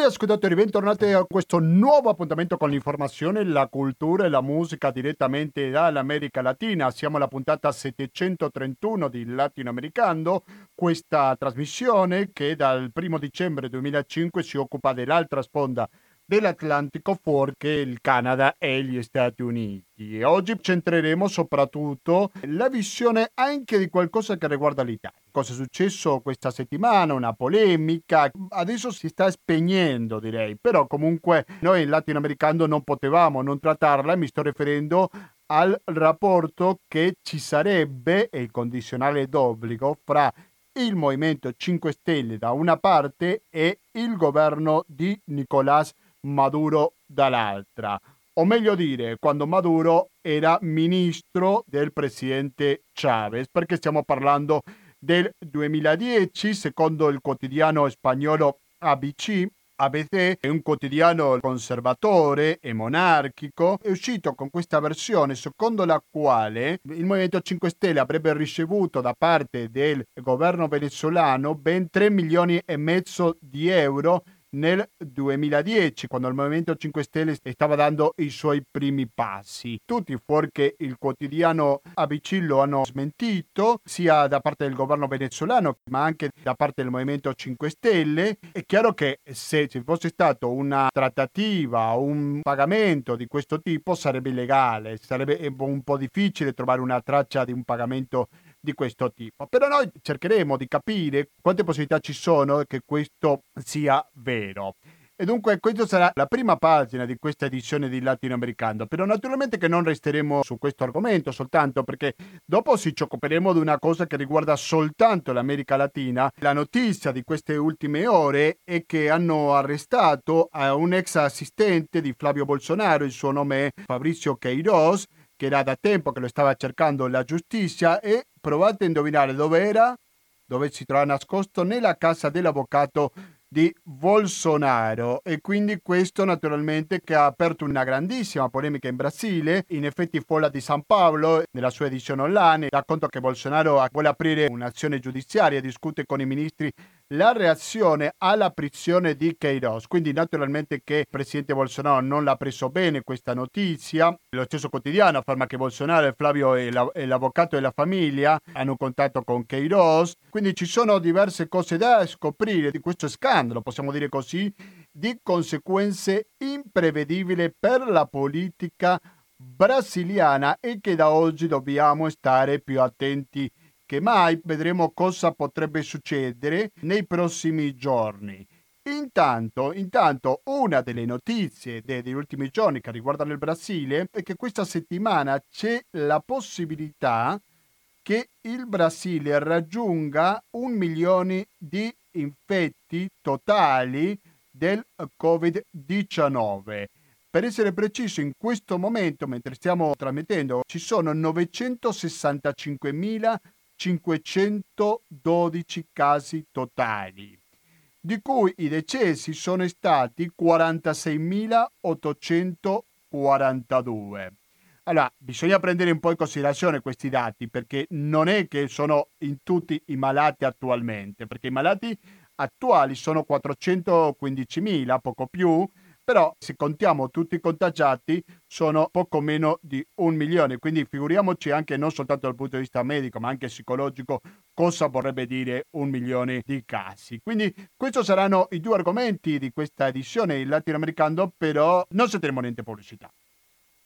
Cari ascoltatori, bentornati a questo nuovo appuntamento con l'informazione, la cultura e la musica direttamente dall'America Latina. Siamo alla puntata 731 di Latinoamericano, questa trasmissione che dal 1 dicembre 2005 si occupa dell'altra sponda dell'Atlantico fuorché il Canada e gli Stati Uniti. Oggi centreremo soprattutto la visione anche di qualcosa che riguarda l'Italia. Cosa è successo questa settimana? Una polemica. Adesso si sta spegnendo, direi, però comunque noi in latinoamericano non potevamo non trattarla. Mi sto riferendo al rapporto che ci sarebbe, e il condizionale d'obbligo, fra il Movimento 5 Stelle da una parte e il governo di Nicolás Maduro dall'altra. O meglio dire, quando Maduro era ministro del presidente Chavez, perché stiamo parlando del 2010, secondo il quotidiano spagnolo ABC, ABC è un quotidiano conservatore e monarchico, è uscito con questa versione secondo la quale il Movimento 5 Stelle avrebbe ricevuto da parte del governo venezuelano ben 3 milioni e mezzo di euro nel 2010, quando il Movimento 5 Stelle stava dando i suoi primi passi. Tutti fuorché il quotidiano ABC lo hanno smentito, sia da parte del governo venezuelano, ma anche da parte del Movimento 5 Stelle. È chiaro che se ci fosse stata una trattativa un pagamento di questo tipo sarebbe illegale, sarebbe un po' difficile trovare una traccia di un pagamento di questo tipo. Però noi cercheremo di capire quante possibilità ci sono che questo sia vero. E dunque questa sarà la prima pagina di questa edizione di Latinoamericano, però naturalmente che non resteremo su questo argomento soltanto perché dopo ci occuperemo di una cosa che riguarda soltanto l'America Latina. La notizia di queste ultime ore è che hanno arrestato un ex assistente di Flavio Bolsonaro, il suo nome è Fabrizio Queiroz, che era da tempo che lo stava cercando la giustizia e provate a indovinare dove era, dove si trova nascosto nella casa dell'avvocato di Bolsonaro e quindi questo naturalmente che ha aperto una grandissima polemica in Brasile. In effetti Folla di San Paolo nella sua edizione online racconta che Bolsonaro vuole aprire un'azione giudiziaria, discute con i ministri la reazione alla prigione di Queiroz. Quindi naturalmente che il presidente Bolsonaro non l'ha preso bene questa notizia. Lo stesso quotidiano afferma che Bolsonaro e Flavio e, la, l'avvocato della famiglia hanno contatto con Queiroz. Quindi ci sono diverse cose da scoprire di questo scandalo, possiamo dire così, di conseguenze imprevedibili per la politica brasiliana e che da oggi dobbiamo stare più attenti che mai vedremo cosa potrebbe succedere nei prossimi giorni. Intanto, intanto, una delle notizie degli ultimi giorni che riguardano il Brasile è che questa settimana c'è la possibilità che il Brasile raggiunga un milione di infetti totali del Covid-19. Per essere preciso, in questo momento, mentre stiamo trasmettendo, ci sono 965.000 512 casi totali, di cui i decessi sono stati 46.842. Allora, bisogna prendere un po' in considerazione questi dati perché non è che sono in tutti i malati attualmente, perché i malati attuali sono 415.000, poco più, però se contiamo tutti i contagiati sono poco meno di un milione, quindi figuriamoci anche non soltanto dal punto di vista medico ma anche psicologico cosa vorrebbe dire un milione di casi. Quindi questi saranno i due argomenti di questa edizione in latinoamericano, però non sentiremo niente pubblicità.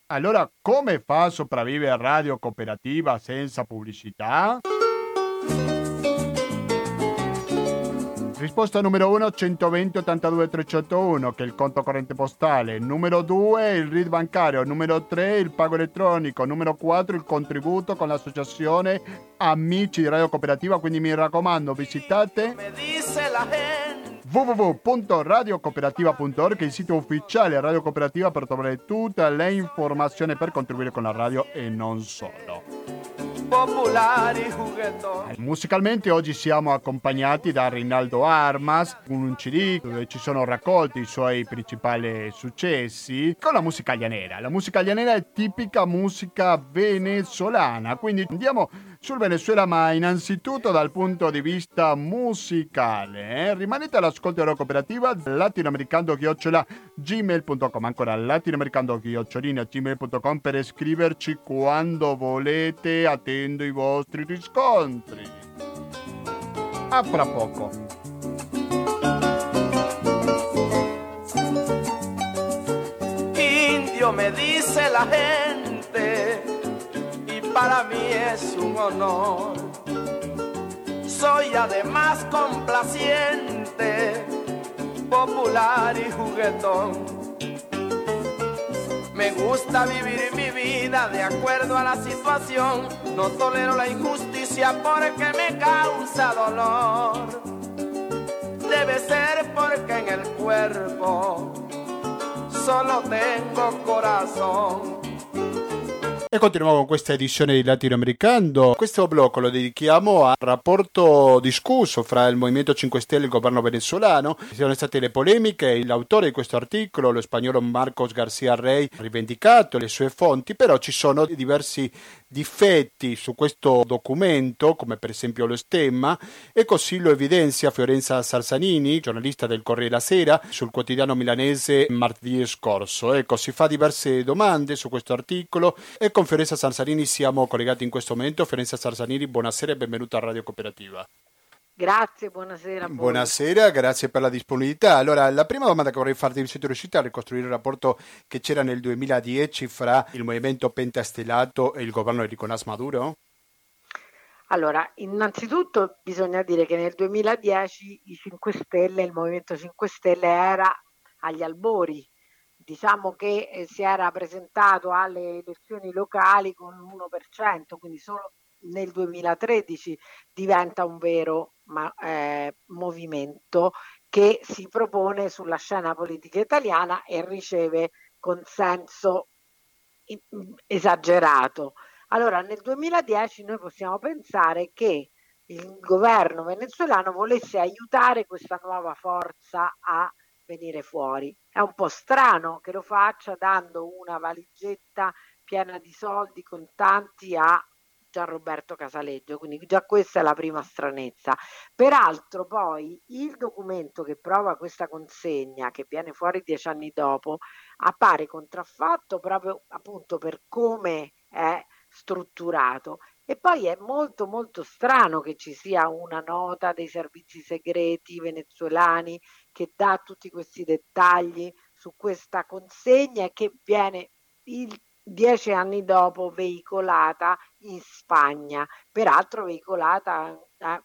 Allora, come fa a sopravvivere Radio Cooperativa senza pubblicità? Risposta numero 1 120 82 301 che è il conto corrente postale, numero 2 il RID bancario, numero 3 il pago elettronico, numero 4 il contributo con l'associazione Amici di Radio Cooperativa, quindi mi raccomando visitate www.radiocooperativa.org che è il sito ufficiale Radio Cooperativa per trovare tutte le informazioni per contribuire con la radio e non solo popolari juguetoni. Musicalmente oggi siamo accompagnati da Rinaldo Armas, con un CD dove ci sono raccolti i suoi principali successi, con la musica llanera. La musica llanera è tipica musica venezolana, quindi andiamo sul Venezuela, ma innanzitutto dal punto di vista musicale. Eh? Rimanete all'ascolto della cooperativa latinoamericano chiocciola gmail.com ancora latinoamericano chiocciolina gmail.com per scriverci quando volete attendo i vostri riscontri a fra poco indio me dice la gente para mí es un honor soy además complaciente popular y juguetón. Me gusta vivir mi vida de acuerdo a la situación. No tolero la injusticia porque me causa dolor. Debe ser porque en el cuerpo solo tengo corazón. E continuiamo con questa edizione di Latinoamericano. Questo blocco lo dedichiamo al rapporto discusso fra il Movimento 5 Stelle e il governo venezuelano. Ci sono state le polemiche, l'autore di questo articolo, lo spagnolo Marcos García Rey, ha rivendicato le sue fonti, però ci sono diversi difetti su questo documento, come per esempio lo stemma, e così lo evidenzia Fiorenza Sarsanini, giornalista del Corriere la Sera, sul quotidiano milanese martedì scorso. Ecco, si fa diverse domande su questo articolo e con Fiorenza Sarsanini siamo collegati in questo momento. Fiorenza Sarsanini, buonasera e benvenuta a Radio Cooperativa. Grazie, buonasera. Buonasera, grazie per la disponibilità. Allora, la prima domanda che vorrei farti, siete riusciti a ricostruire il rapporto che c'era nel 2010 fra il movimento pentastellato e il governo di Nicolás Maduro? Allora, innanzitutto bisogna dire che nel 2010 i 5 Stelle, il Movimento 5 Stelle era agli albori. Diciamo che eh, si era presentato alle elezioni locali con l'1%, quindi solo nel 2013 diventa un vero ma, eh, movimento che si propone sulla scena politica italiana e riceve consenso esagerato. Allora, nel 2010 noi possiamo pensare che il governo venezuelano volesse aiutare questa nuova forza a venire fuori. È un po' strano che lo faccia dando una valigetta piena di soldi contanti a Gianroberto Casaleggio, quindi già questa è la prima stranezza. Peraltro poi il documento che prova questa consegna, che viene fuori dieci anni dopo, appare contraffatto proprio appunto per come è strutturato e poi è molto molto strano che ci sia una nota dei servizi segreti venezuelani che dà tutti questi dettagli su questa consegna e che viene il dieci anni dopo veicolata in Spagna, peraltro veicolata a,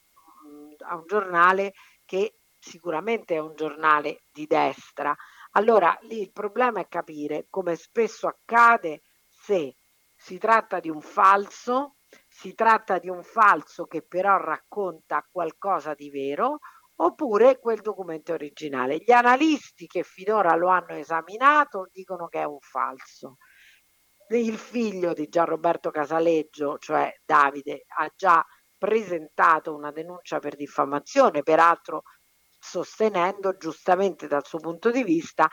a un giornale che sicuramente è un giornale di destra. Allora lì il problema è capire, come spesso accade, se si tratta di un falso, si tratta di un falso che però racconta qualcosa di vero, oppure quel documento originale. Gli analisti che finora lo hanno esaminato dicono che è un falso il figlio di Gianroberto Casaleggio, cioè Davide, ha già presentato una denuncia per diffamazione, peraltro sostenendo giustamente dal suo punto di vista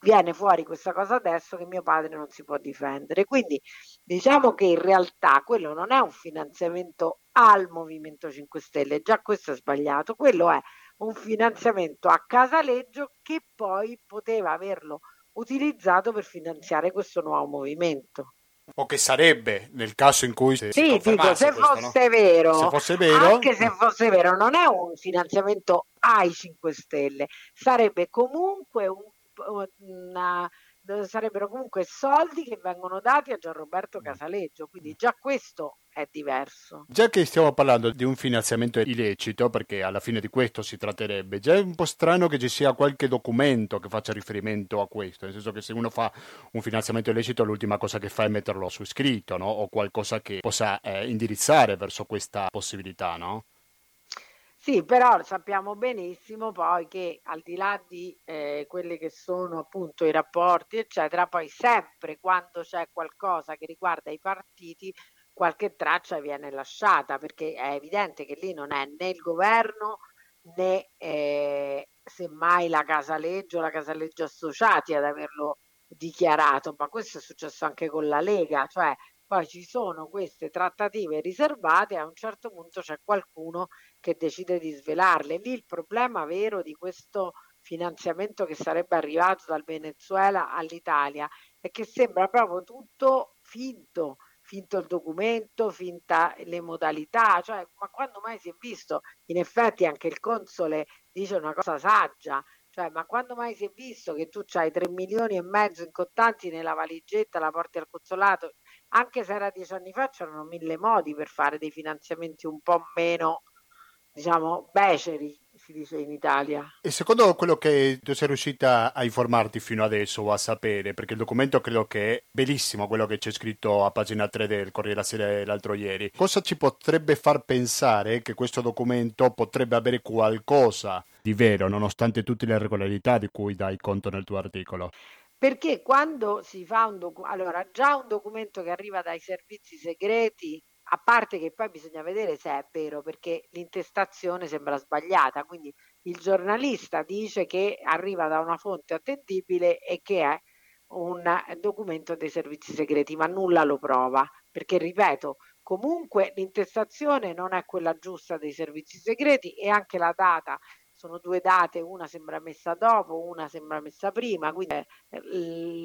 viene fuori questa cosa adesso che mio padre non si può difendere. Quindi diciamo che in realtà quello non è un finanziamento al Movimento 5 Stelle, già questo è sbagliato, quello è un finanziamento a Casaleggio che poi poteva averlo utilizzato per finanziare questo nuovo movimento. O che sarebbe nel caso in cui si sì, dico, se questo, fosse no? vero, se fosse vero, anche se fosse vero, non è un finanziamento ai 5 Stelle, sarebbe comunque un, una, sarebbero comunque soldi che vengono dati a Gianroberto Casaleggio, quindi già questo è diverso. Già che stiamo parlando di un finanziamento illecito, perché alla fine di questo si tratterebbe, già è un po' strano che ci sia qualche documento che faccia riferimento a questo, nel senso che se uno fa un finanziamento illecito l'ultima cosa che fa è metterlo su scritto, no? o qualcosa che possa eh, indirizzare verso questa possibilità, no? Sì, però sappiamo benissimo poi che al di là di eh, quelli che sono appunto i rapporti, eccetera, poi sempre quando c'è qualcosa che riguarda i partiti, qualche traccia viene lasciata, perché è evidente che lì non è né il governo né eh, semmai la Casaleggio, la Casaleggio Associati ad averlo dichiarato, ma questo è successo anche con la Lega, cioè poi ci sono queste trattative riservate e a un certo punto c'è qualcuno che decide di svelarle. Lì il problema vero di questo finanziamento che sarebbe arrivato dal Venezuela all'Italia è che sembra proprio tutto finto, finto il documento, finta le modalità, cioè ma quando mai si è visto? In effetti anche il console dice una cosa saggia, cioè, ma quando mai si è visto che tu hai 3 milioni e mezzo in contanti nella valigetta, la porti al consolato? Anche se era dieci anni fa c'erano mille modi per fare dei finanziamenti un po' meno, diciamo, beceri, si dice in Italia. E secondo quello che tu sei riuscita a informarti fino adesso o a sapere, perché il documento credo che è bellissimo quello che c'è scritto a pagina 3 del Corriere della Sera l'altro ieri, cosa ci potrebbe far pensare che questo documento potrebbe avere qualcosa di vero, nonostante tutte le regolarità di cui dai conto nel tuo articolo. Perché quando si fa un documento, allora già un documento che arriva dai servizi segreti, a parte che poi bisogna vedere se è vero, perché l'intestazione sembra sbagliata, quindi il giornalista dice che arriva da una fonte attendibile e che è un documento dei servizi segreti, ma nulla lo prova, perché ripeto, comunque l'intestazione non è quella giusta dei servizi segreti e anche la data sono due date, una sembra messa dopo, una sembra messa prima, quindi eh,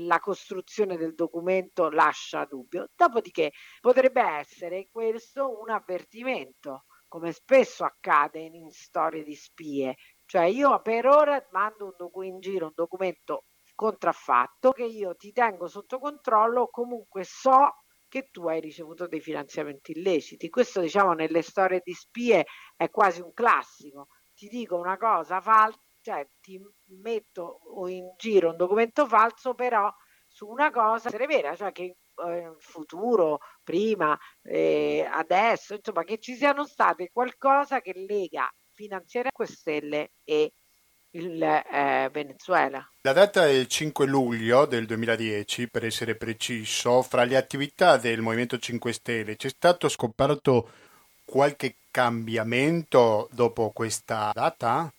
la costruzione del documento lascia dubbio. Dopodiché potrebbe essere questo un avvertimento, come spesso accade in, in storie di spie, cioè io per ora mando un docu- in giro un documento contraffatto che io ti tengo sotto controllo, comunque so che tu hai ricevuto dei finanziamenti illeciti. Questo diciamo nelle storie di spie è quasi un classico ti dico una cosa falsa, cioè ti metto in giro un documento falso, però su una cosa essere vera, cioè che eh, in futuro, prima, eh, adesso, insomma, che ci siano state qualcosa che lega finanziaria a Stelle e il eh, Venezuela. La data il 5 luglio del 2010, per essere preciso, fra le attività del Movimento 5 Stelle c'è stato scoperto qualche cambiamento dopo questa data?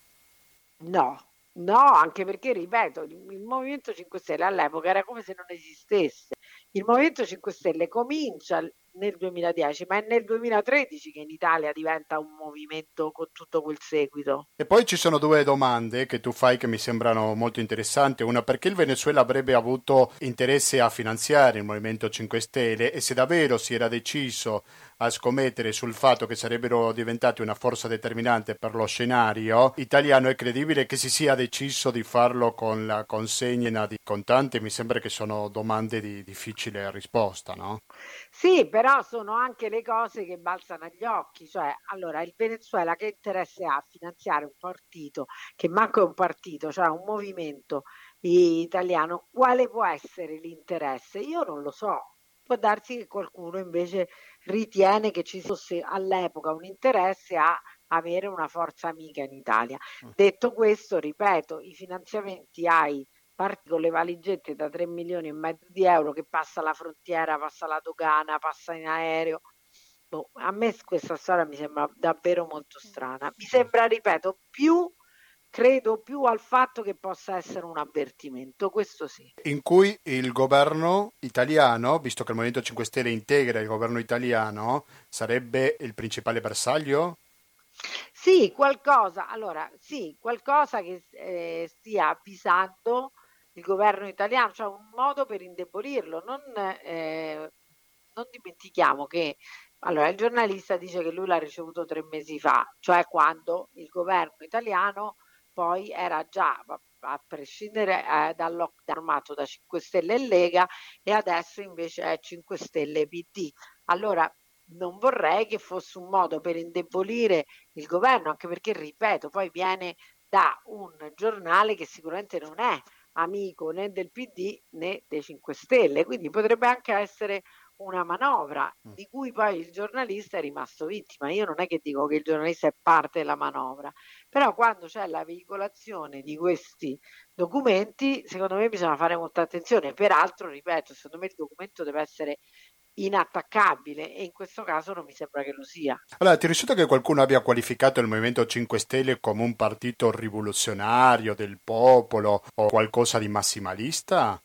No, no, anche perché, ripeto, il Movimento 5 Stelle all'epoca era come se non esistesse. Il Movimento 5 Stelle comincia nel 2010, ma è nel 2013 che in Italia diventa un movimento con tutto quel seguito. E poi ci sono due domande che tu fai che mi sembrano molto interessanti. Una, perché il Venezuela avrebbe avuto interesse a finanziare il Movimento 5 Stelle e se davvero si era deciso a scommettere sul fatto che sarebbero diventati una forza determinante per lo scenario italiano, è credibile che si sia deciso di farlo con la consegna di contanti? Mi sembra che sono domande di difficile risposta, no? Sì, però sono anche le cose che balzano agli occhi, cioè allora il Venezuela che interesse ha a finanziare un partito che manco è un partito, cioè un movimento italiano, quale può essere l'interesse? Io non lo so, può darsi che qualcuno invece ritiene che ci fosse all'epoca un interesse a avere una forza amica in Italia. Mm. Detto questo, ripeto, i finanziamenti ai parti con le valigette da 3 milioni e mezzo di euro che passa la frontiera, passa la dogana, passa in aereo. Boh, a me questa storia mi sembra davvero molto strana. Mi sembra, ripeto, più credo più al fatto che possa essere un avvertimento, questo sì. In cui il governo italiano, visto che il Movimento 5 Stelle integra il governo italiano, sarebbe il principale bersaglio? Sì, qualcosa, allora, sì, qualcosa che eh, stia avvisando il governo italiano, cioè un modo per indebolirlo. Non, eh, non dimentichiamo che allora, il giornalista dice che lui l'ha ricevuto tre mesi fa, cioè quando il governo italiano poi era già a prescindere eh, dal lockdown armato da 5 Stelle e Lega e adesso invece è 5 Stelle PD. Allora non vorrei che fosse un modo per indebolire il governo, anche perché, ripeto, poi viene da un giornale che sicuramente non è amico né del PD né dei 5 Stelle, quindi potrebbe anche essere una manovra mm. di cui poi il giornalista è rimasto vittima. Io non è che dico che il giornalista è parte della manovra, però quando c'è la veicolazione di questi documenti, secondo me bisogna fare molta attenzione. Peraltro, ripeto, secondo me il documento deve essere inattaccabile e in questo caso non mi sembra che lo sia. Allora, ti risulta che qualcuno abbia qualificato il Movimento 5 Stelle come un partito rivoluzionario del popolo o qualcosa di massimalista?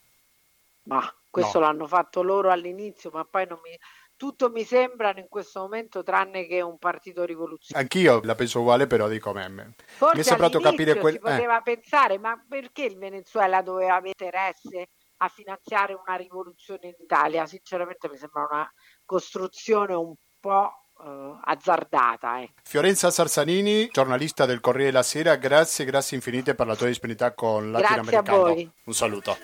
Ma Questo No. l'hanno fatto loro all'inizio, ma poi non mi... tutto mi sembrano in questo momento tranne che un partito rivoluzionario. Anch'io la penso uguale, però dico me. me. Forse mi è sembrato capire all'inizio quel- si poteva pensare, ma perché il Venezuela doveva avere interesse a finanziare una rivoluzione in Italia? Sinceramente mi sembra una costruzione un po' eh, azzardata. eh. Fiorenza Sarzanini, giornalista del Corriere della Sera, grazie, grazie infinite per la tua disponibilità con Grazie a Latinoamericano. voi. Un saluto.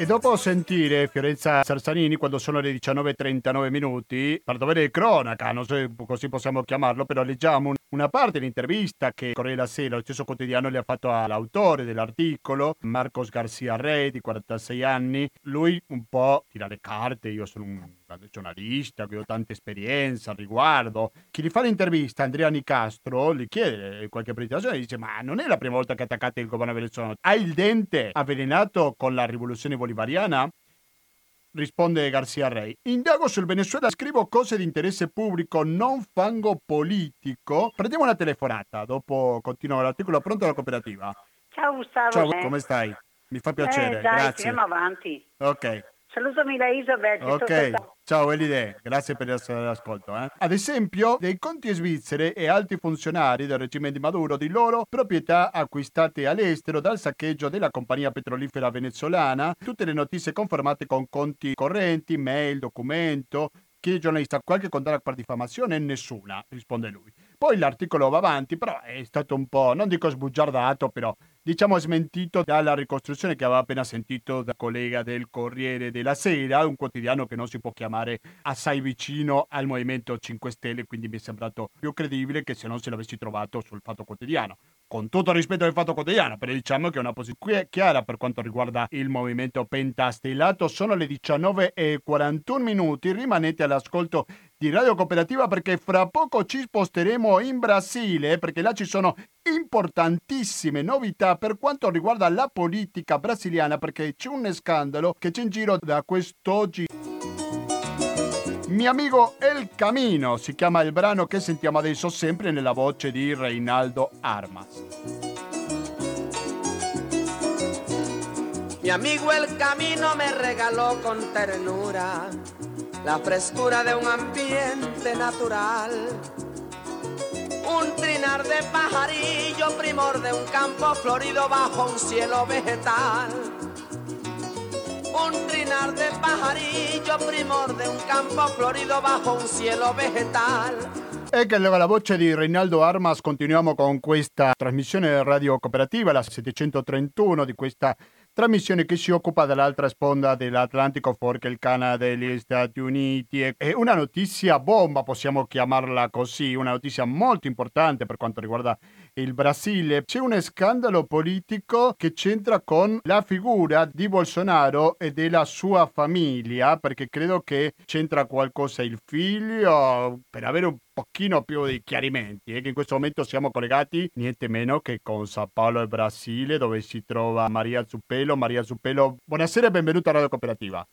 E dopo sentire Fiorenza Sarzanini quando sono le 19.39 minuti, per dovere di cronaca, non so se così possiamo chiamarlo, però leggiamo un- una parte dell'intervista che Corriere della Sera, lo stesso quotidiano, le ha fatto all'autore dell'articolo, Marcos Garcia Re, di 46 anni. Lui un po' tira le carte, io sono un giornalista, che ho tanta esperienza al riguardo. Chi gli fa l'intervista, Andrea Nicastro, gli chiede qualche precisazione e dice ma non è la prima volta che attaccate il governo venezuelano. Hai il dente avvelenato con la rivoluzione bolivariana? Risponde Garcia Rey. Indago sul Venezuela, scrivo cose di interesse pubblico, non fango politico. Prendiamo una telefonata, dopo continuo l'articolo. Pronto la cooperativa? Ciao Gustavo. Ciao, come stai? Mi fa piacere, eh, dai, grazie. tiriamo avanti. Ok. Salutami la Isabel. Ok, ciao Elide, grazie per essere all'ascolto. eh. Ad esempio, dei conti svizzeri e alti funzionari del regime di Maduro di loro proprietà acquistate all'estero dal saccheggio della compagnia petrolifera venezuelana, tutte le notizie confermate con conti correnti, mail, documento. Chiede il giornalista qualche condanna per diffamazione? Nessuna, risponde lui. Poi l'articolo va avanti, però è stato un po', non dico sbugiardato, però diciamo smentito dalla ricostruzione che aveva appena sentito da collega del Corriere della Sera, un quotidiano che non si può chiamare assai vicino al Movimento 5 Stelle, quindi mi è sembrato più credibile che se non se l'avessi trovato sul Fatto Quotidiano. Con tutto rispetto del Fatto Quotidiano, però diciamo che è una posizione chiara per quanto riguarda il Movimento Pentastellato. Sono le 19.41 minuti, rimanete all'ascolto di Radio Cooperativa perché fra poco ci sposteremo in Brasile perché là ci sono importantissime novità per quanto riguarda la politica brasiliana perché c'è un scandalo che c'è in giro da quest'oggi. Mi amigo El Camino si chiama il brano che sentiamo adesso sempre nella voce di Reinaldo Armas. Mi amigo el camino me regaló con ternura la frescura de un ambiente natural. Un trinar de pajarillo, primor de un campo florido bajo un cielo vegetal. Un trinar de pajarillo, primor de un campo florido bajo un cielo vegetal. E che la voce di Reinaldo Armas continuiamo con questa trasmissione radio cooperativa, la 731 di questa trasmissione che si occupa dall'altra sponda dell'Atlantico fuori il Canada e gli Stati Uniti. È una notizia bomba, possiamo chiamarla così, una notizia molto importante per quanto riguarda il Brasile. C'è un scandalo politico che c'entra con la figura di Bolsonaro e della sua famiglia, perché credo che c'entra qualcosa il figlio, per avere un pochino più di chiarimenti, eh, che in questo momento siamo collegati niente meno che con Sao Paulo e Brasile, dove si trova Maria Zuppello. Maria Zuppello, buonasera e benvenuta a Radio Cooperativa.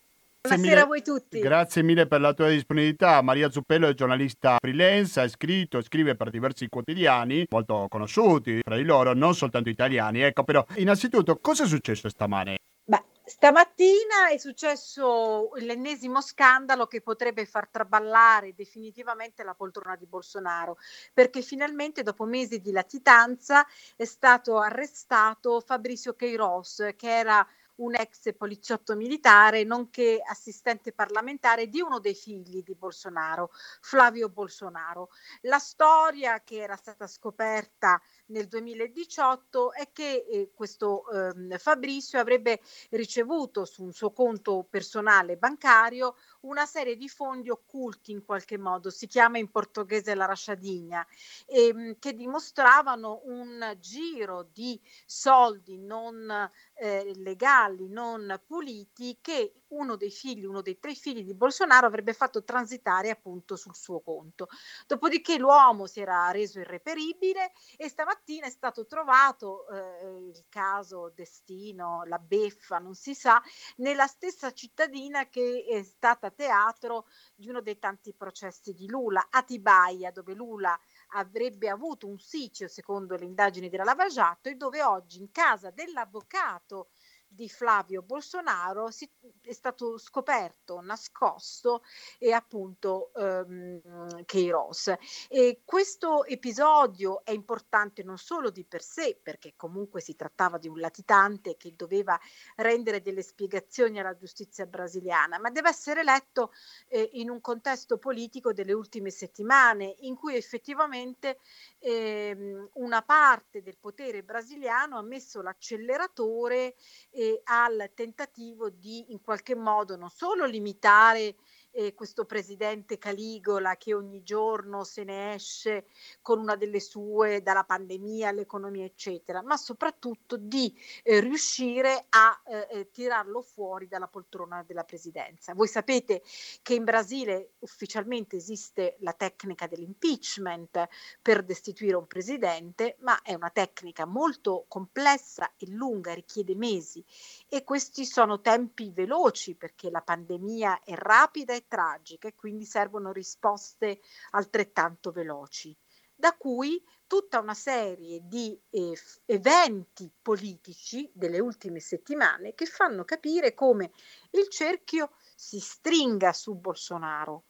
Buonasera a mille- voi tutti. Grazie mille per la tua disponibilità. Maria Zuppello è giornalista freelance, ha scritto e scrive per diversi quotidiani molto conosciuti fra di loro, non soltanto italiani. Ecco, però, innanzitutto, cosa è successo stamane? Beh, stamattina è successo l'ennesimo scandalo che potrebbe far traballare definitivamente la poltrona di Bolsonaro, perché finalmente dopo mesi di latitanza è stato arrestato Fabrizio Queiroz, che era un ex poliziotto militare, nonché assistente parlamentare di uno dei figli di Bolsonaro, Flavio Bolsonaro. La storia che era stata scoperta nel 2018 è che eh, questo ehm, Fabrizio avrebbe ricevuto su un suo conto personale bancario una serie di fondi occulti in qualche modo, si chiama in portoghese la rasciadinha, ehm, che dimostravano un giro di soldi non eh, legali, non puliti, che uno dei figli, uno dei tre figli di Bolsonaro avrebbe fatto transitare appunto sul suo conto. Dopodiché l'uomo si era reso irreperibile e stamattina è stato trovato eh, il caso destino, la beffa, non si sa, nella stessa cittadina che è stata teatro di uno dei tanti processi di Lula, Atibaia, dove Lula avrebbe avuto un siccio secondo le indagini della Lavagiato e dove oggi in casa dell'avvocato di Flavio Bolsonaro si, è stato scoperto, nascosto e appunto ehm, Queiroz. E questo episodio è importante non solo di per sé, perché comunque si trattava di un latitante che doveva rendere delle spiegazioni alla giustizia brasiliana, ma deve essere letto eh, in un contesto politico delle ultime settimane, in cui effettivamente ehm, una parte del potere brasiliano ha messo l'acceleratore eh, al tentativo di in qualche modo non solo limitare eh, questo presidente Caligola che ogni giorno se ne esce con una delle sue dalla pandemia all'economia eccetera, ma soprattutto di eh, riuscire a eh, eh, tirarlo fuori dalla poltrona della presidenza. Voi sapete che in Brasile ufficialmente esiste la tecnica dell'impeachment per destituire un presidente, ma è una tecnica molto complessa e lunga, richiede mesi e questi sono tempi veloci perché la pandemia è rapida e tragica e quindi servono risposte altrettanto veloci. Da cui tutta una serie di eh, eventi politici delle ultime settimane che fanno capire come il cerchio si stringa su Bolsonaro.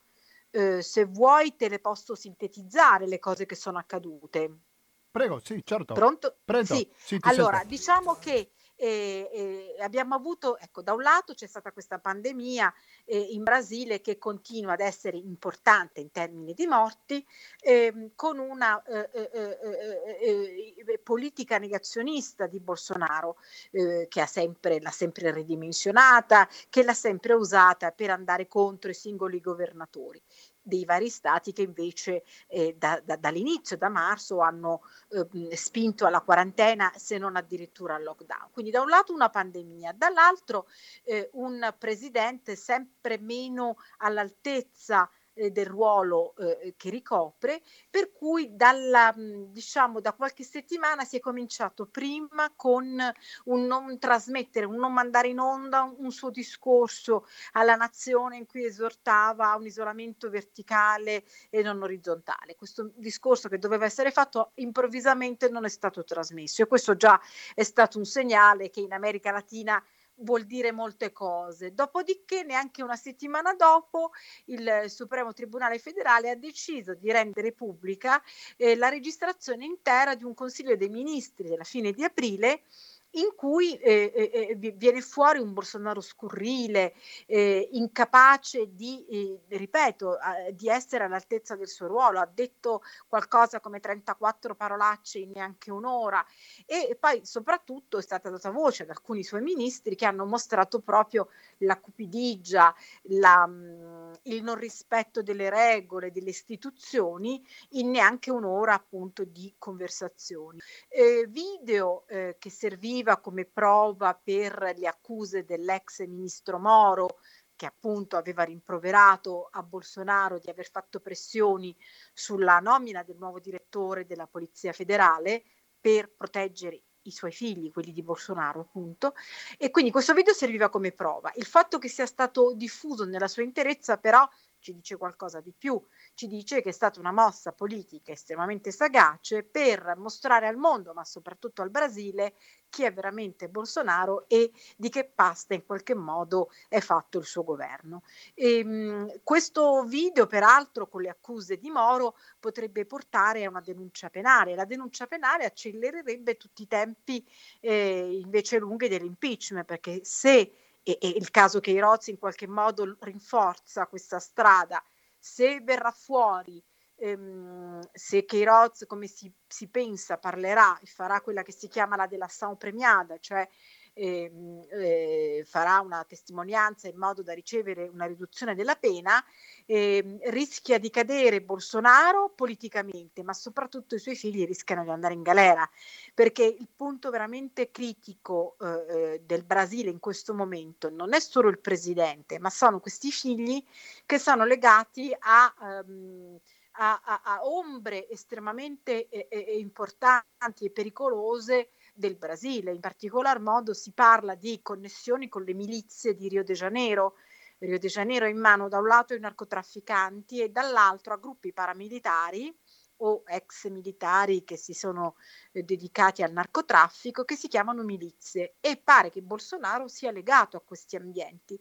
Eh, se vuoi te le posso sintetizzare le cose che sono accadute. Prego, sì, certo. Pronto? Pronto? Sì. Sì, allora, sento. diciamo che e, e abbiamo avuto, ecco, da un lato c'è stata questa pandemia eh, in Brasile che continua ad essere importante in termini di morti, eh, con una eh, eh, eh, eh, politica negazionista di Bolsonaro che sempre, l'ha sempre ridimensionata, che l'ha sempre usata per andare contro i singoli governatori dei vari stati che invece eh, da, da, dall'inizio, da marzo, hanno eh, spinto alla quarantena se non addirittura al lockdown. Quindi da un lato una pandemia, dall'altro eh, un presidente sempre meno all'altezza eh, del ruolo eh, che ricopre, per cui dalla, diciamo, da qualche settimana si è cominciato prima con un non trasmettere, un non mandare in onda un, un suo discorso alla nazione in cui esortava a un isolamento verticale e non orizzontale. Questo discorso che doveva essere fatto improvvisamente non è stato trasmesso e questo già è stato un segnale che in America Latina vuol dire molte cose. Dopodiché, neanche una settimana dopo, il Supremo Tribunale federale ha deciso di rendere pubblica eh, la registrazione intera di un Consiglio dei Ministri della fine di aprile in cui eh, eh, eh viene fuori un Bolsonaro scurrile, eh, incapace di, eh, ripeto, di essere all'altezza del suo ruolo, ha detto qualcosa come 34 parolacce in neanche un'ora e poi soprattutto è stata data voce ad alcuni suoi ministri che hanno mostrato proprio la cupidigia, la, mm, il non rispetto delle regole, delle istituzioni in neanche un'ora appunto di conversazioni. Eh, video che servivano serviva come prova per le accuse dell'ex ministro Moro che appunto aveva rimproverato a Bolsonaro di aver fatto pressioni sulla nomina del nuovo direttore della Polizia Federale per proteggere i suoi figli, quelli di Bolsonaro appunto, e quindi questo video serviva come prova. Il fatto che sia stato diffuso nella sua interezza però ci dice qualcosa di più, ci dice che è stata una mossa politica estremamente sagace per mostrare al mondo, ma soprattutto al Brasile, chi è veramente Bolsonaro e di che pasta in qualche modo è fatto il suo governo. E, ehm, mh, questo video, peraltro, con le accuse di Moro, potrebbe portare a una denuncia penale. La denuncia penale accelererebbe tutti i tempi eh, invece lunghi dell'impeachment, perché se e, e il caso che Rozzi in qualche modo rinforza questa strada. Se verrà fuori, ehm, se Queiroz, come si, si, pensa, parlerà e farà quella che si chiama la della Sao premiada, cioè eh, eh, farà una testimonianza in modo da ricevere una riduzione della pena, eh, rischia di cadere Bolsonaro politicamente, ma soprattutto i suoi figli rischiano di andare in galera, perché il punto veramente critico eh, eh, del Brasile in questo momento non è solo il presidente, ma sono questi figli che sono legati a... Um, a, a, a, ombre estremamente eh, eh, importanti e pericolose del Brasile. In particolar modo si parla di connessioni con le milizie di Rio de Janeiro. Rio de Janeiro è in mano da un lato ai narcotrafficanti e dall'altro a gruppi paramilitari o ex militari che si sono eh, dedicati al narcotraffico che si chiamano milizie e pare che Bolsonaro sia legato a questi ambienti.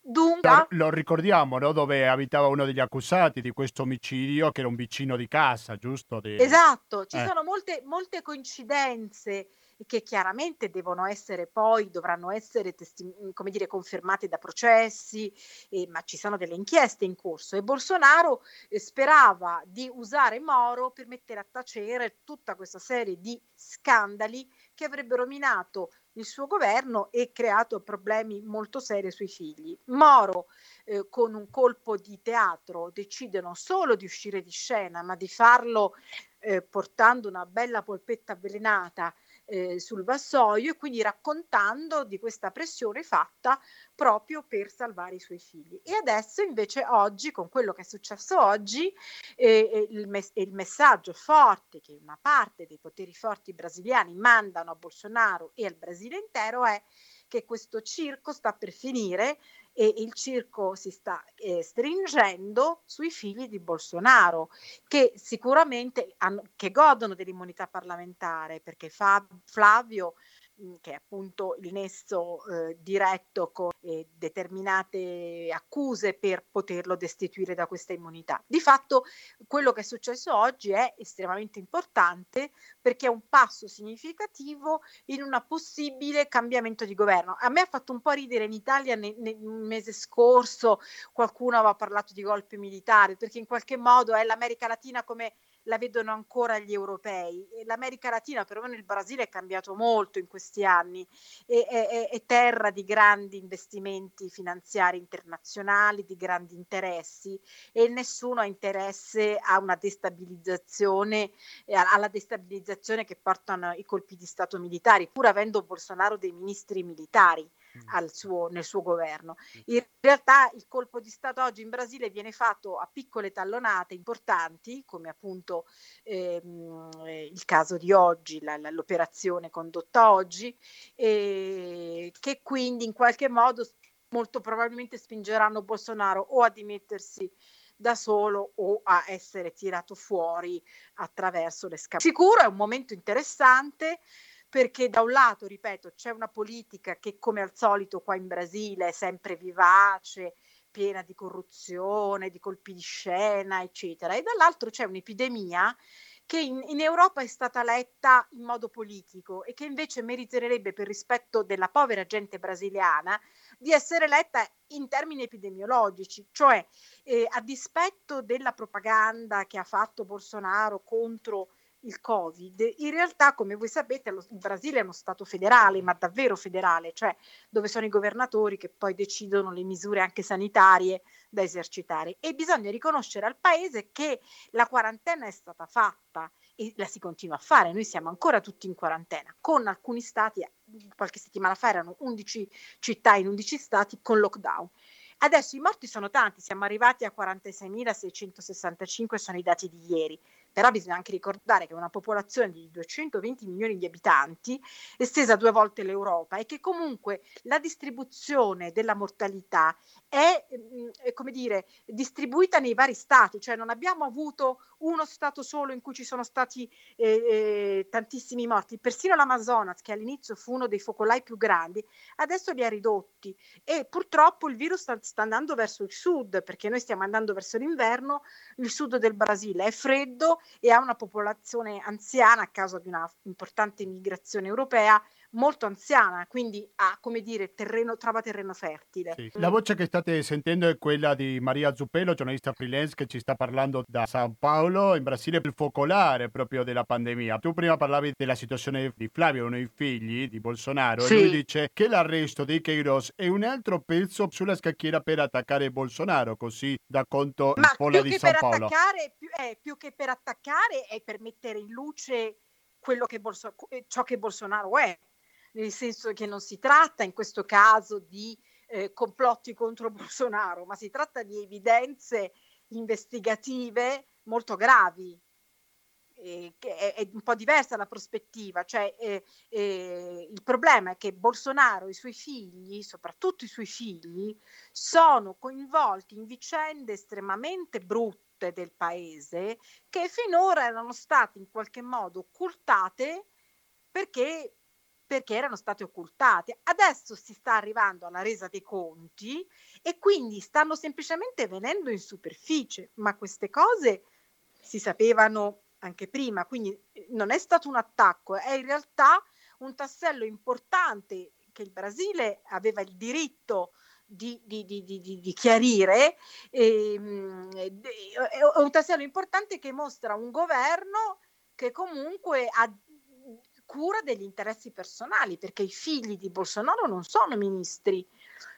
Dunque, lo, lo ricordiamo, no? dove abitava uno degli accusati di questo omicidio, che era un vicino di casa, giusto? Di... Esatto, ci eh. sono molte, molte coincidenze che chiaramente devono essere poi, dovranno essere testi- come dire, confermate da processi, eh, ma ci sono delle inchieste in corso e Bolsonaro eh, sperava di usare Moro per mettere a tacere tutta questa serie di scandali che avrebbero minato il suo governo e creato problemi molto seri sui figli. Moro, eh, con un colpo di teatro, decide non solo di uscire di scena, ma di farlo eh, portando una bella polpetta avvelenata eh, sul vassoio e quindi raccontando di questa pressione fatta proprio per salvare i suoi figli. E adesso invece oggi, con quello che è successo oggi, eh, il, mes- il messaggio forte che una parte dei poteri forti brasiliani mandano a Bolsonaro e al Brasile intero è che questo circo sta per finire e il circo si sta eh, stringendo sui figli di Bolsonaro, che sicuramente hanno, che godono dell'immunità parlamentare, perché Fab, Flavio che è appunto il nesso eh, diretto con eh, determinate accuse per poterlo destituire da questa immunità. Di fatto quello che è successo oggi è estremamente importante perché è un passo significativo in un possibile cambiamento di governo. A me ha fatto un po' ridere in Italia nel, nel mese scorso qualcuno aveva parlato di golpe militare perché in qualche modo è l'America Latina come la vedono ancora gli europei. L'America Latina, perlomeno il Brasile, è cambiato molto in questi anni, è, è, è terra di grandi investimenti finanziari internazionali, di grandi interessi e nessuno ha interesse a una destabilizzazione, alla destabilizzazione che portano i colpi di Stato militari, pur avendo Bolsonaro dei ministri militari suo, nel suo governo. In realtà il colpo di Stato oggi in Brasile viene fatto a piccole tallonate importanti, come appunto ehm, il caso di oggi, la, la, l'operazione condotta oggi, e che quindi in qualche modo molto probabilmente spingeranno Bolsonaro o a dimettersi da solo o a essere tirato fuori attraverso le scapole. Sicuro è un momento interessante perché da un lato, ripeto, c'è una politica che come al solito qua in Brasile è sempre vivace, piena di corruzione, di colpi di scena, eccetera, e dall'altro c'è un'epidemia che in, in, Europa è stata letta in modo politico e che invece meriterebbe per rispetto della povera gente brasiliana di essere letta in termini epidemiologici, cioè eh, a dispetto della propaganda che ha fatto Bolsonaro contro il Covid, in realtà, come voi sapete, lo, il Brasile è uno Stato federale, ma davvero federale, cioè dove sono i governatori che poi decidono le misure anche sanitarie da esercitare. E bisogna riconoscere al Paese che la quarantena è stata fatta e la si continua a fare. Noi siamo ancora tutti in quarantena, con alcuni stati, qualche settimana fa erano 11 città in 11 stati con lockdown. Adesso i morti sono tanti, siamo arrivati a 46.665, sono i dati di ieri, però bisogna anche ricordare che una popolazione di 220 milioni di abitanti, estesa due volte l'Europa e che comunque la distribuzione della mortalità è, mm, è come dire, distribuita nei vari stati, cioè non abbiamo avuto uno stato solo in cui ci sono stati eh, eh, tantissimi morti, persino l'Amazonas che all'inizio fu uno dei focolai più grandi, adesso li ha ridotti. E purtroppo il virus sta sta andando verso il sud, perché noi stiamo andando verso l'inverno, il sud del Brasile è freddo e ha una popolazione anziana a causa di una importante migrazione europea molto anziana, quindi ha, come dire, terreno, trova terreno fertile. Sì. La voce che state sentendo è quella di Maria Zuppello, giornalista freelance che ci sta parlando da San Paolo, in Brasile, il focolare proprio della pandemia. Tu prima parlavi della situazione di Flavio, uno dei figli di Bolsonaro, Sì. e lui dice che l'arresto di Queiroz è un altro pezzo sulla scacchiera per attaccare Bolsonaro, così da conto il Ma Pola più di che, San per Paolo. attaccare, più, eh, più che per attaccare è per mettere in luce quello che Bolso- eh, ciò che Bolsonaro è, nel senso che non si tratta in questo caso di eh, complotti contro Bolsonaro, ma si tratta di evidenze investigative molto gravi. eh, è, è un po' diversa la prospettiva, cioè eh, eh, il problema è che Bolsonaro e i suoi figli, soprattutto i suoi figli, sono coinvolti in vicende estremamente brutte del paese che finora erano state in qualche modo occultate perché, perché erano state occultate. Adesso si sta arrivando alla resa dei conti e quindi stanno semplicemente venendo in superficie, ma queste cose si sapevano anche prima, quindi eh, non è stato un attacco, è in realtà un tassello importante che il Brasile aveva il diritto di, di- di- di- chiarire, ehm, è è un tassello importante che mostra un governo che comunque ha cura degli interessi personali, perché i figli di Bolsonaro non sono ministri,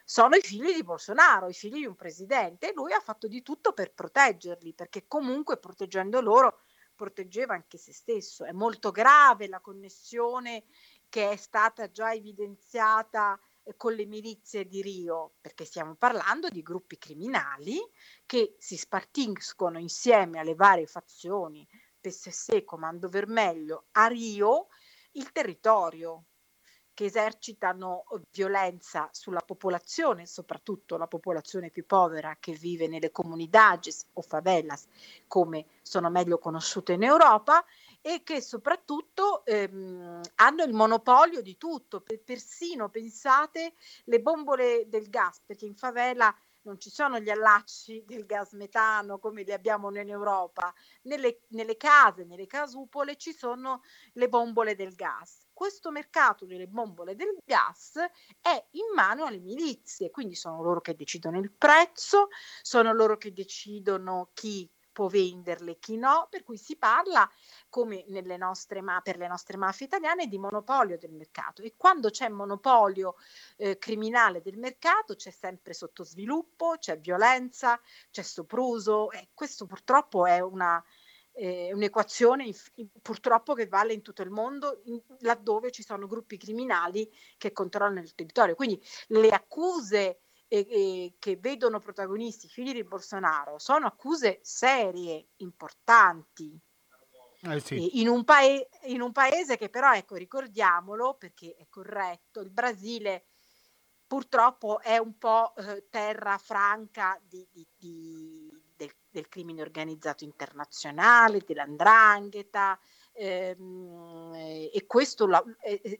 sono i figli di Bolsonaro, i figli di un presidente, e lui ha fatto di tutto per proteggerli, perché comunque proteggendo loro proteggeva anche se stesso. È molto grave la connessione che è stata già evidenziata eh, con le milizie di Rio, perché stiamo parlando di gruppi criminali che si spartiscono insieme alle varie fazioni, PSS, Comando Vermelho, a Rio, il territorio che esercitano violenza sulla popolazione, soprattutto la popolazione più povera che vive nelle comunidades o favelas, come sono meglio conosciute in Europa, e che soprattutto ehm, hanno il monopolio di tutto, per- persino pensate le bombole del gas, perché in favela non ci sono gli allacci del gas metano come li abbiamo noi in Europa, nelle, nelle case, nelle casupole ci sono le bombole del gas. Questo mercato delle bombole del gas è in mano alle milizie, quindi sono loro che decidono il prezzo, sono loro che decidono chi può venderle e chi no, per cui si parla come nostre per le nostre mafie italiane di monopolio del mercato e quando c'è monopolio eh, criminale del mercato c'è sempre sottosviluppo, c'è violenza, c'è sopruso e questo purtroppo è una, eh, un'equazione purtroppo che vale in tutto il mondo in- laddove ci sono gruppi criminali che controllano il territorio. Quindi le accuse eh, eh, che vedono protagonisti i figli di Bolsonaro sono accuse serie, importanti, Eh sì. in, un pae- in un paese che però, ecco, ricordiamolo perché è corretto, il Brasile purtroppo è un po' eh, terra franca di- di- di- del, del crimine organizzato internazionale, dell'andrangheta. ehm, eh, e la- eh,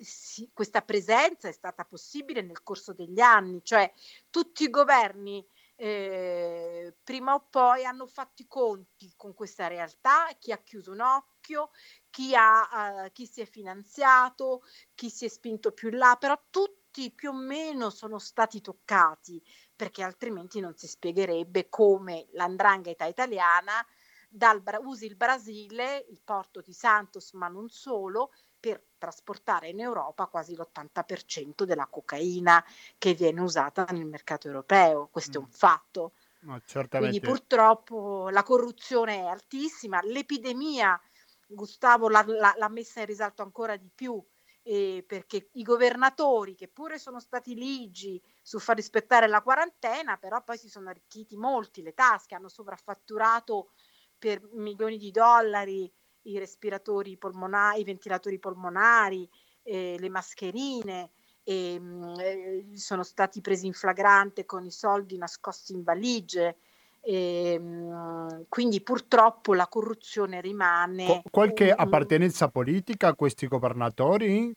questa presenza è stata possibile nel corso degli anni, cioè tutti i governi eh, prima o poi hanno fatto i conti con questa realtà, chi ha chiuso un occhio, chi, ha, eh, chi si è finanziato, chi si è spinto più là, però tutti più o meno sono stati toccati, perché altrimenti non si spiegherebbe come l'andrangheta italiana dal, usi il Brasile, il porto di Santos, ma non solo, trasportare in Europa quasi l'80% della cocaina che viene usata nel mercato europeo. Questo è un Mm. fatto. No, Quindi purtroppo la corruzione è altissima, l'epidemia, Gustavo l'ha, l'ha- l'ha messa in risalto ancora di più, eh, perché i governatori, che pure sono stati ligi su far rispettare la quarantena, però poi si sono arricchiti molti le tasche, hanno sovraffatturato per milioni di dollari i respiratori polmonari, i ventilatori polmonari, eh, le mascherine, e, mh, eh, sono stati presi in flagrante con i soldi nascosti in valigie. E, mh, quindi purtroppo la corruzione rimane. Qu- qualche appartenenza politica a questi governatori?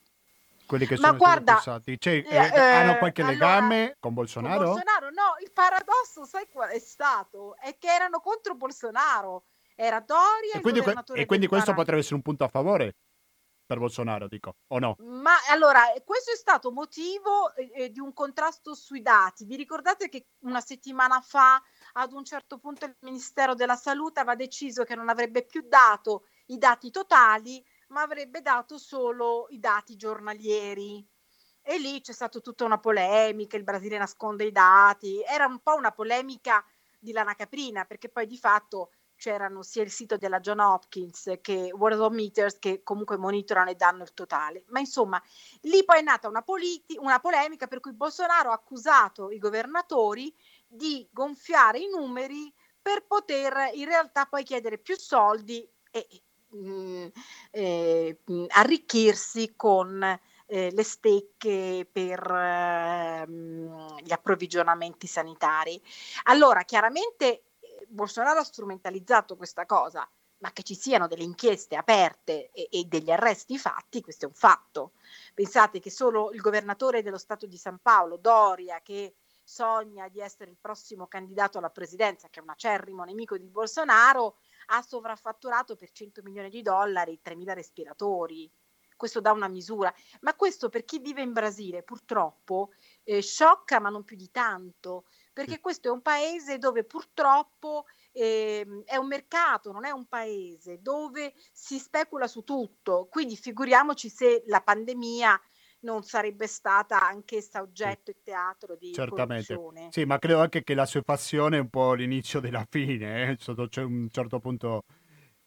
Quelli che Ma sono guarda, stati? Cioè, eh, eh, hanno eh, qualche allora, legame con con Bolsonaro? Bolsonaro no, il paradosso sai qual è stato? È che erano contro Bolsonaro. Era Doria E quindi, e quindi questo potrebbe essere un punto a favore? per Bolsonaro, dico, o no? Ma allora, questo è stato motivo eh, eh, di un contrasto sui dati. Vi ricordate che una settimana fa, ad un certo punto, il Ministero della Salute aveva deciso che non avrebbe più dato i dati totali, ma avrebbe dato solo i dati giornalieri. E lì c'è stata tutta una polemica, il Brasile nasconde i dati, era un po' una polemica di lana caprina, perché poi di fatto c'erano sia il sito della John Hopkins che Worldometers che comunque monitorano e danno il totale. Ma insomma, lì poi è nata una, politi- una polemica per cui Bolsonaro ha accusato i governatori di gonfiare i numeri per poter in realtà poi chiedere più soldi e mh, mm, eh, mh, arricchirsi con eh, le stecche per eh, gli approvvigionamenti sanitari. Allora, chiaramente Bolsonaro ha strumentalizzato questa cosa, ma che ci siano delle inchieste aperte e, e, degli arresti fatti, questo è un fatto. Pensate che solo il governatore dello Stato di San Paolo, Doria, che sogna di essere il prossimo candidato alla presidenza, che è un acerrimo nemico di Bolsonaro, ha sovraffatturato per 100 milioni di dollari 3.000 respiratori. Questo dà una misura, ma questo per chi vive in Brasile purtroppo eh, sciocca, ma non più di tanto, perché questo è un paese dove purtroppo eh, è un mercato, non è un paese dove si specula su tutto. Quindi figuriamoci se la pandemia non sarebbe stata anch'essa oggetto e teatro di Certamente. corruzione. Sì, ma credo anche che la sua passione è un po' l'inizio della fine, eh? sotto un certo punto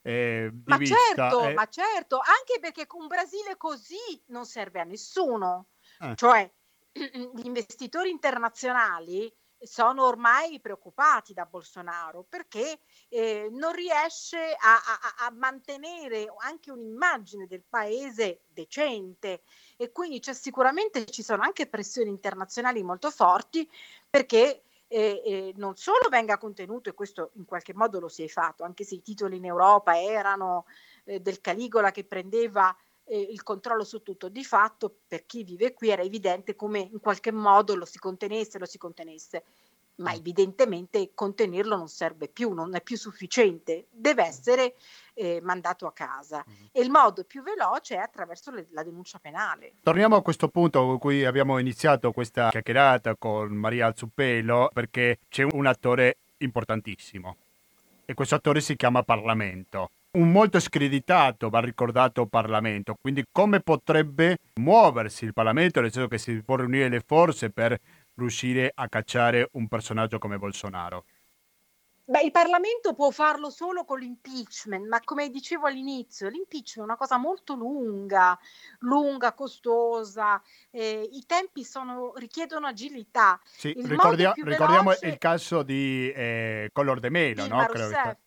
eh, di ma vista. Certo, eh. Ma certo, anche perché un Brasile così non serve a nessuno. Eh. Cioè, gli investitori internazionali sono ormai preoccupati da Bolsonaro perché eh, non riesce a, a, a, mantenere anche un'immagine del paese decente. E quindi c'è, sicuramente ci sono anche pressioni internazionali molto forti perché eh, eh, non solo venga contenuto, e questo in qualche modo lo si è fatto, anche se i titoli in Europa erano eh, del Caligola che prendeva eh, il controllo su tutto. Di fatto, per chi vive qui era evidente come in qualche modo lo si contenesse, lo si contenesse, ma mm. evidentemente contenerlo non serve più, non è più sufficiente, deve mm. essere eh, mandato a casa mm-hmm. e il modo più veloce è attraverso le, la denuncia penale. Torniamo a questo punto con cui abbiamo iniziato questa chiacchierata con Maria Alzupelo perché c'è un attore importantissimo e questo attore si chiama Parlamento un molto screditato, va ricordato Parlamento. Quindi come potrebbe muoversi il Parlamento, nel senso che si può riunire le forze per riuscire a cacciare un personaggio come Bolsonaro? Beh, il Parlamento può farlo solo con l'impeachment, ma come dicevo all'inizio, l'impeachment è una cosa molto lunga, lunga, costosa, eh, i tempi sono, richiedono agilità. Sì, ricordia- ricordiamo il caso di eh, Collor de Melo, no? Credo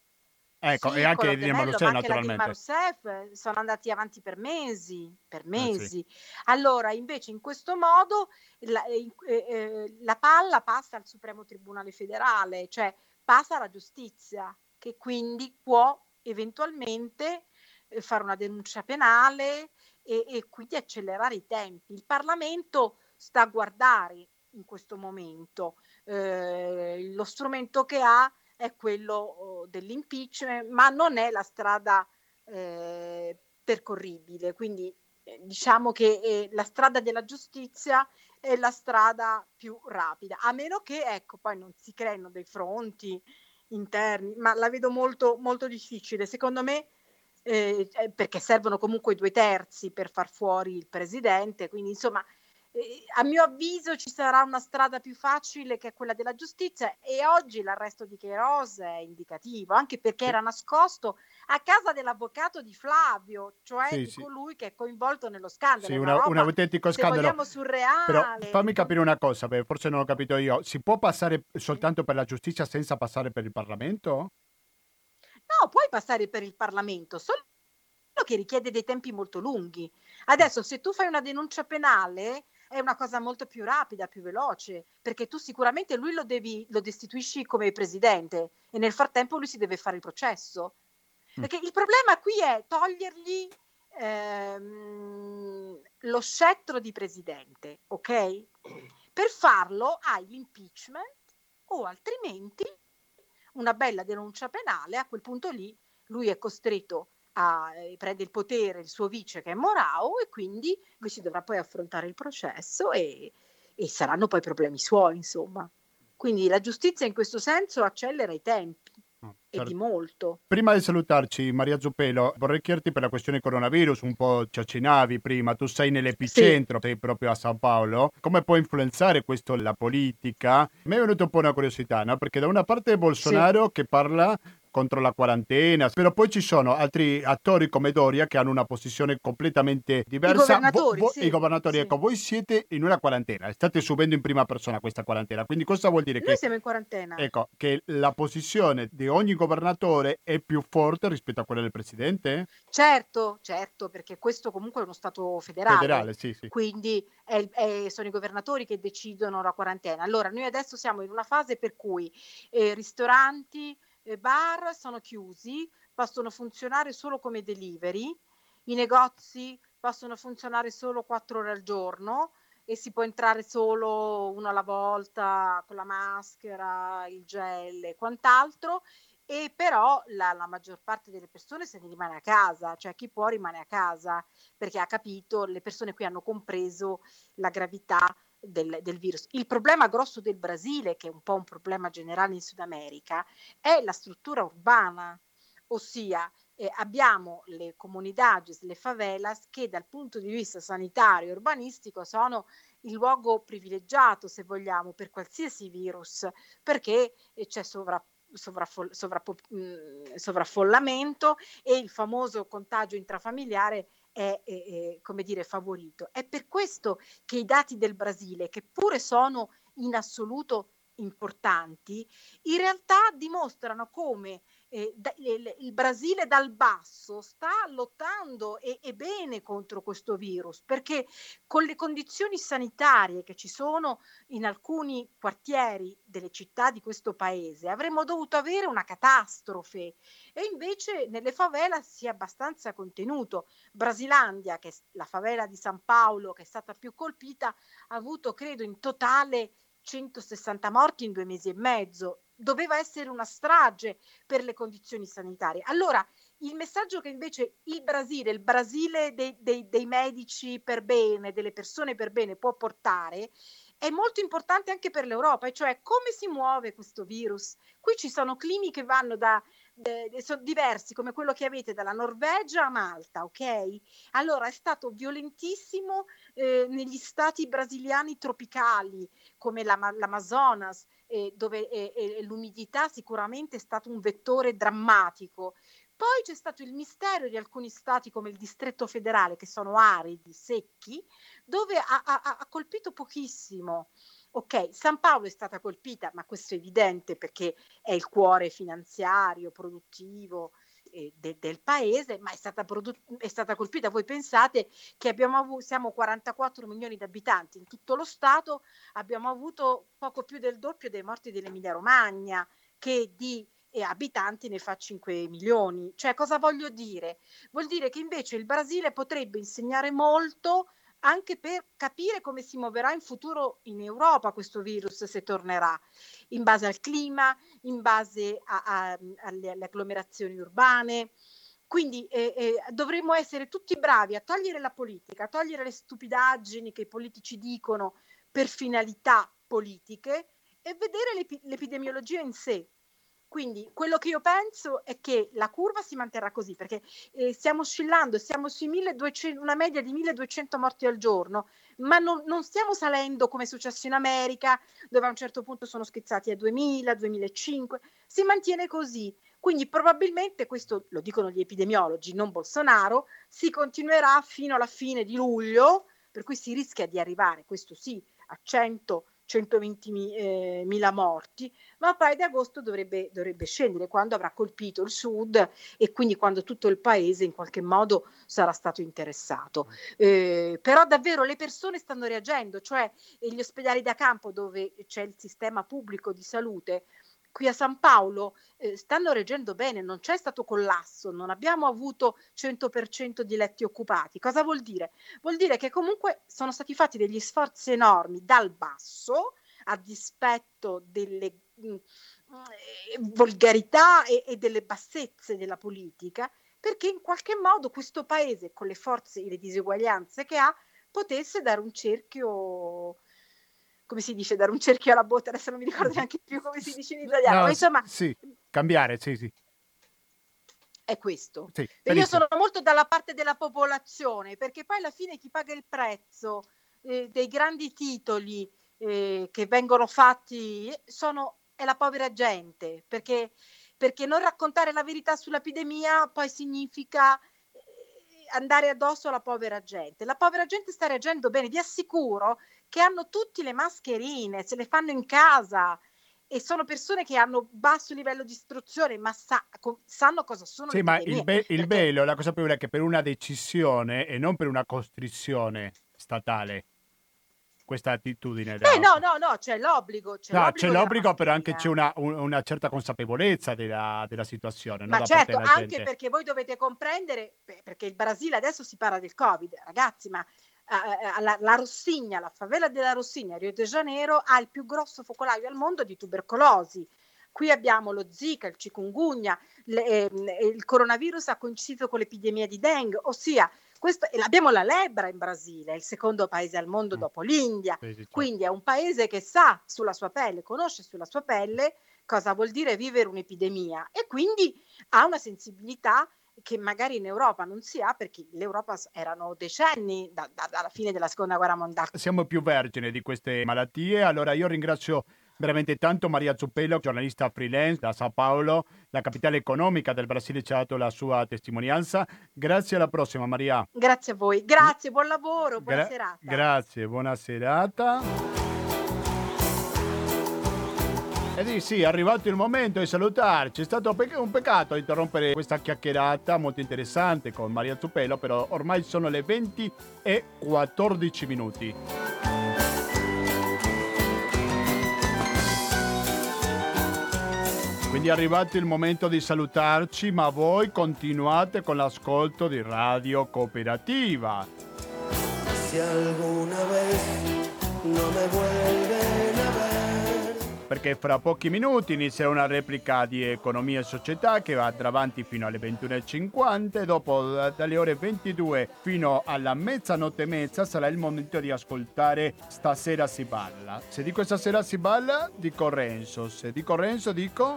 che Ecco, sì, e anche di Dilma Rousseff naturalmente. Dilma Rousseff eh, sono andati avanti per mesi, per mesi. Eh sì. Allora, invece in questo modo la, eh, eh, la, palla passa al Supremo Tribunale Federale, cioè passa alla giustizia, che quindi può eventualmente fare una denuncia penale e, e quindi accelerare i tempi. Il Parlamento sta a guardare in questo momento. Eh, lo strumento che ha è quello oh, dell'impeachment, ma non è la strada eh, percorribile. Quindi eh, diciamo che eh, la strada della giustizia è la strada più rapida, a meno che ecco, poi non si creino dei fronti interni, ma la vedo molto, molto difficile. Secondo me eh, eh perché servono comunque due terzi per far fuori il presidente, quindi insomma a mio avviso ci sarà una strada più facile che è quella della giustizia e oggi l'arresto di Queiroz è indicativo, anche perché era nascosto a casa dell'avvocato di Flavio, cioè sì, di sì. colui che è coinvolto nello scandalo. Sì, una, roba, un autentico scandalo. Però fammi capire una cosa, forse non ho capito io. Si può passare soltanto per la giustizia senza passare per il Parlamento? No, puoi passare per il Parlamento, solo che richiede dei tempi molto lunghi. Adesso, se tu fai una denuncia penale, è una cosa molto più rapida, più veloce, perché tu sicuramente lui lo, devi, lo destituisci come presidente e nel frattempo lui si deve fare il processo. Mm. Perché il problema qui è togliergli ehm, lo scettro di presidente, ok? Per farlo hai l'impeachment o altrimenti una bella denuncia penale, a quel punto lì lui è costretto a, eh, prende il potere il suo vice che è Morao e quindi lui si dovrà poi affrontare il processo e, e saranno poi problemi suoi, insomma. Quindi la giustizia in questo senso accelera i tempi. Ah, E certo. di molto. Prima di salutarci, Maria Zuppello, vorrei chiederti per la questione coronavirus, un po' ci accennavi prima, tu sei nell'epicentro, sei proprio a San Paolo, come può influenzare questo la politica? Mi è venuta un po' una curiosità, no? Perché da una parte Bolsonaro che parla contro la quarantena, però poi ci sono altri attori come Doria che hanno una posizione completamente diversa. governatori, sì, I governatori, sì. ecco, voi siete in una quarantena, state subendo in prima persona questa quarantena, quindi cosa vuol dire Noi che... siamo in quarantena. Ecco, che la posizione di ogni governatore è più forte rispetto a quella del presidente? Certo, certo, perché questo comunque è uno Stato federale. Federale, sì, sì. Quindi è è- sono i governatori che decidono la quarantena. Allora, noi adesso siamo in una fase per cui eh, ristoranti, bar sono chiusi, possono funzionare solo come delivery, i negozi possono funzionare solo quattro ore al giorno e si può entrare solo uno alla volta con la maschera, il gel e quant'altro. E però la, la maggior parte delle persone se ne rimane a casa, cioè chi può rimane a casa perché ha capito, le persone qui hanno compreso la gravità del, del virus. Il problema grosso del Brasile, che è un po' un problema generale in Sud America, è la struttura urbana, ossia eh, abbiamo le comunidades, le favelas, che dal punto di vista sanitario e urbanistico sono il luogo privilegiato, se vogliamo, per qualsiasi virus, perché eh, c'è sovra, sovraffol- sovrappo- mh, sovraffollamento e il famoso contagio intrafamiliare è, è- è, come dire, favorito. È per questo che i dati del Brasile, che pure sono in assoluto importanti, in realtà dimostrano come il, il Brasile dal basso sta lottando e, e bene contro questo virus, perché con le condizioni sanitarie che ci sono in alcuni quartieri delle città di questo paese avremmo dovuto avere una catastrofe e invece nelle favela si è abbastanza contenuto. Brasilandia, che è la favela di San Paolo che è stata più colpita, ha avuto credo in totale 160 morti in due mesi e mezzo. Doveva essere una strage per le condizioni sanitarie. Allora, il messaggio che invece il Brasile, il Brasile dei, dei, dei medici per bene, delle persone per bene può portare, è molto importante anche per l'Europa, e cioè come si muove questo virus. Qui ci sono climi che vanno da, sono diversi, come quello che avete dalla Norvegia a Malta, ok? Allora è stato violentissimo eh, negli stati brasiliani tropicali, come l'Ama- l'Amazonas, eh, dove eh, l'umidità sicuramente è stato un vettore drammatico. Poi c'è stato il mistero di alcuni stati come il distretto federale, che sono aridi, secchi, dove ha, ha- ha colpito pochissimo. Ok, San Paolo è stata colpita, ma questo è evidente perché è il cuore finanziario, produttivo de- del paese, ma è stata, produ- è stata colpita. Voi pensate che abbiamo avuto, siamo 44 milioni di abitanti in tutto lo Stato, abbiamo avuto poco più del doppio dei morti dell'Emilia Romagna, che di eh, abitanti ne fa 5 milioni. Cioè, cosa voglio dire? Vuol dire che invece il Brasile potrebbe insegnare molto anche per capire come si muoverà in futuro in Europa questo virus se tornerà, in base al clima, in base a- a- alle, alle agglomerazioni urbane. Quindi eh, eh, dovremmo essere tutti bravi a togliere la politica, a togliere le stupidaggini che i politici dicono per finalità politiche e vedere l'epi- l'epidemiologia in sé. Quindi quello che io penso è che la curva si manterrà così perché eh, stiamo oscillando, siamo 1200, una media di 1200 morti al giorno, ma non, non stiamo salendo come è successo in America, dove a un certo punto sono schizzati a 2000, 2005, si mantiene così. Quindi probabilmente, questo lo dicono gli epidemiologi, non Bolsonaro, si continuerà fino alla fine di luglio, per cui si rischia di arrivare, questo sì, a 100 120 mi- eh, mila morti, ma poi di agosto dovrebbe, dovrebbe scendere quando avrà colpito il sud e quindi quando tutto il paese in qualche modo sarà stato interessato. Eh, però davvero le persone stanno reagendo, cioè gli ospedali da campo dove c'è il sistema pubblico di salute. Qui a San Paolo eh, stanno reggendo bene, non c'è stato collasso, non abbiamo avuto 100% di letti occupati. Cosa vuol dire? Vuol dire che comunque sono stati fatti degli sforzi enormi dal basso a dispetto delle mh, eh, volgarità e, e delle bassezze della politica perché in qualche modo questo paese, con le forze e le diseguaglianze che ha, potesse dare un cerchio come si dice, dare un cerchio alla botte, adesso non mi ricordo neanche più come si dice in italiano, No, ma insomma sì, cambiare, sì, sì. è questo. sì io sono molto dalla parte della popolazione, perché poi alla fine chi paga il prezzo eh, dei grandi titoli eh, che vengono fatti sono, è la povera gente, perché, perché non raccontare la verità sull'epidemia poi significa eh, andare addosso alla povera gente. La povera gente sta reagendo bene, vi assicuro che hanno tutti le mascherine, se le fanno in casa e sono persone che hanno basso livello di istruzione, ma sa- co- sanno cosa sono Sì, ma il, be- il bello, la cosa più bella è che per una decisione e non per una costrizione statale, questa attitudine. Eh no, no, no, c'è l'obbligo. C'è No, l'obbligo c'è l'obbligo, però anche c'è una, un- una certa consapevolezza della, della situazione, no? Ma da certo, anche perché voi dovete comprendere, perché il Brasile adesso si parla del Covid, ragazzi, ma eh, la, Rossigna, la favela della Rossigna, Rio de Janeiro, ha il più grosso focolaio al mondo di tubercolosi. Qui abbiamo lo Zika, il chikungunya, le- ehm, il coronavirus ha coinciso con l'epidemia di dengue, ossia questo, abbiamo la lebbra in Brasile, il secondo paese al mondo Mm. dopo l'India. Certo. Quindi è un paese che sa sulla sua pelle, conosce sulla sua pelle cosa vuol dire vivere un'epidemia e quindi ha una sensibilità che magari in Europa non si ha perché l'Europa erano decenni da- da- dalla fine della seconda guerra mondiale. Siamo più vergine di queste malattie, allora io ringrazio veramente tanto Maria Zuppello, giornalista freelance da Sao Paulo, la capitale economica del Brasile, ci ha dato la sua testimonianza. Grazie, alla prossima Maria. Grazie a voi, grazie, buon lavoro, buona Gra- serata. Grazie, buona serata. E di sì, è arrivato il momento di salutarci. È stato un peccato interrompere questa chiacchierata molto interessante con Maria Zuppello, però ormai sono le 20 e 14 minuti. Quindi è arrivato il momento di salutarci, ma voi continuate con l'ascolto di Radio Cooperativa. Si alguna vez no me ver. Perché fra pochi minuti inizierà una replica di Economia e Società che andrà avanti fino alle 21.50 e dopo da- dalle ore 22 fino alla mezzanotte e mezza sarà il momento di ascoltare Stasera si balla. Se dico stasera si balla, dico Renzo. Se dico Renzo, dico...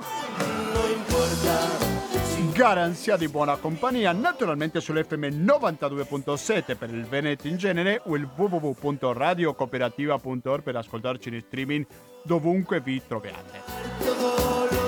Garanzia di buona compagnia, naturalmente sull'FM 92.7 per il Veneto in genere o il www.radiocooperativa.org per ascoltarci in streaming dovunque vi troviate.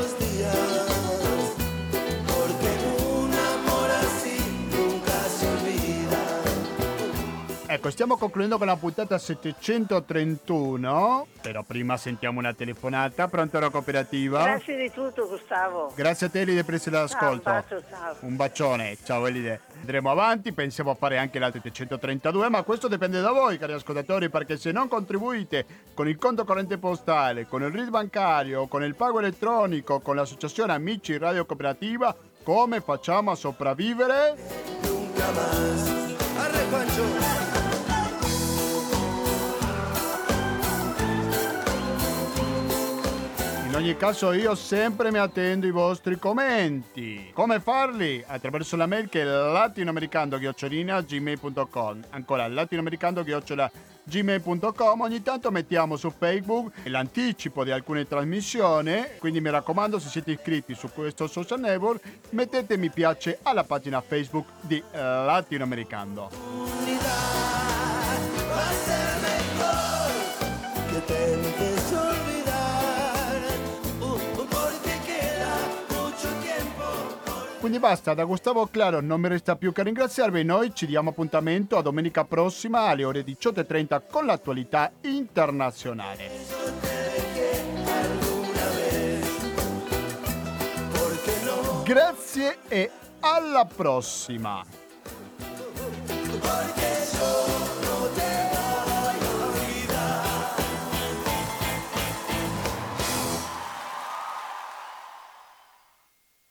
Ecco, stiamo concludendo con la puntata 731, però prima sentiamo una telefonata. Pronto la cooperativa? Grazie di tutto, Gustavo. Grazie a te Elide per essere Ciao, all'ascolto. un bacio, ciao. Un bacione, ciao Elide. Andremo avanti, pensiamo a fare anche l'altro 732, ma questo dipende da voi, cari ascoltatori, perché se non contribuite con il conto corrente postale, con il RID bancario, con il pago elettronico, con l'associazione Amici Radio Cooperativa, come facciamo a sopravvivere? Nunca más. Arre, In ogni caso io sempre mi attendo i vostri commenti. Come farli? Attraverso la mail che è latinoamericando-gmail.com Ancora latinoamericando-gmail.com Ogni tanto mettiamo su Facebook l'anticipo di alcune trasmissioni, quindi mi raccomando se siete iscritti su questo social network mettete mi piace alla pagina Facebook di eh, Latinoamericando. Va Quindi basta, da Gustavo Claro non mi resta più che ringraziarvi. Noi ci diamo appuntamento a domenica prossima alle ore 18.30 con l'attualità internazionale. Grazie e alla prossima!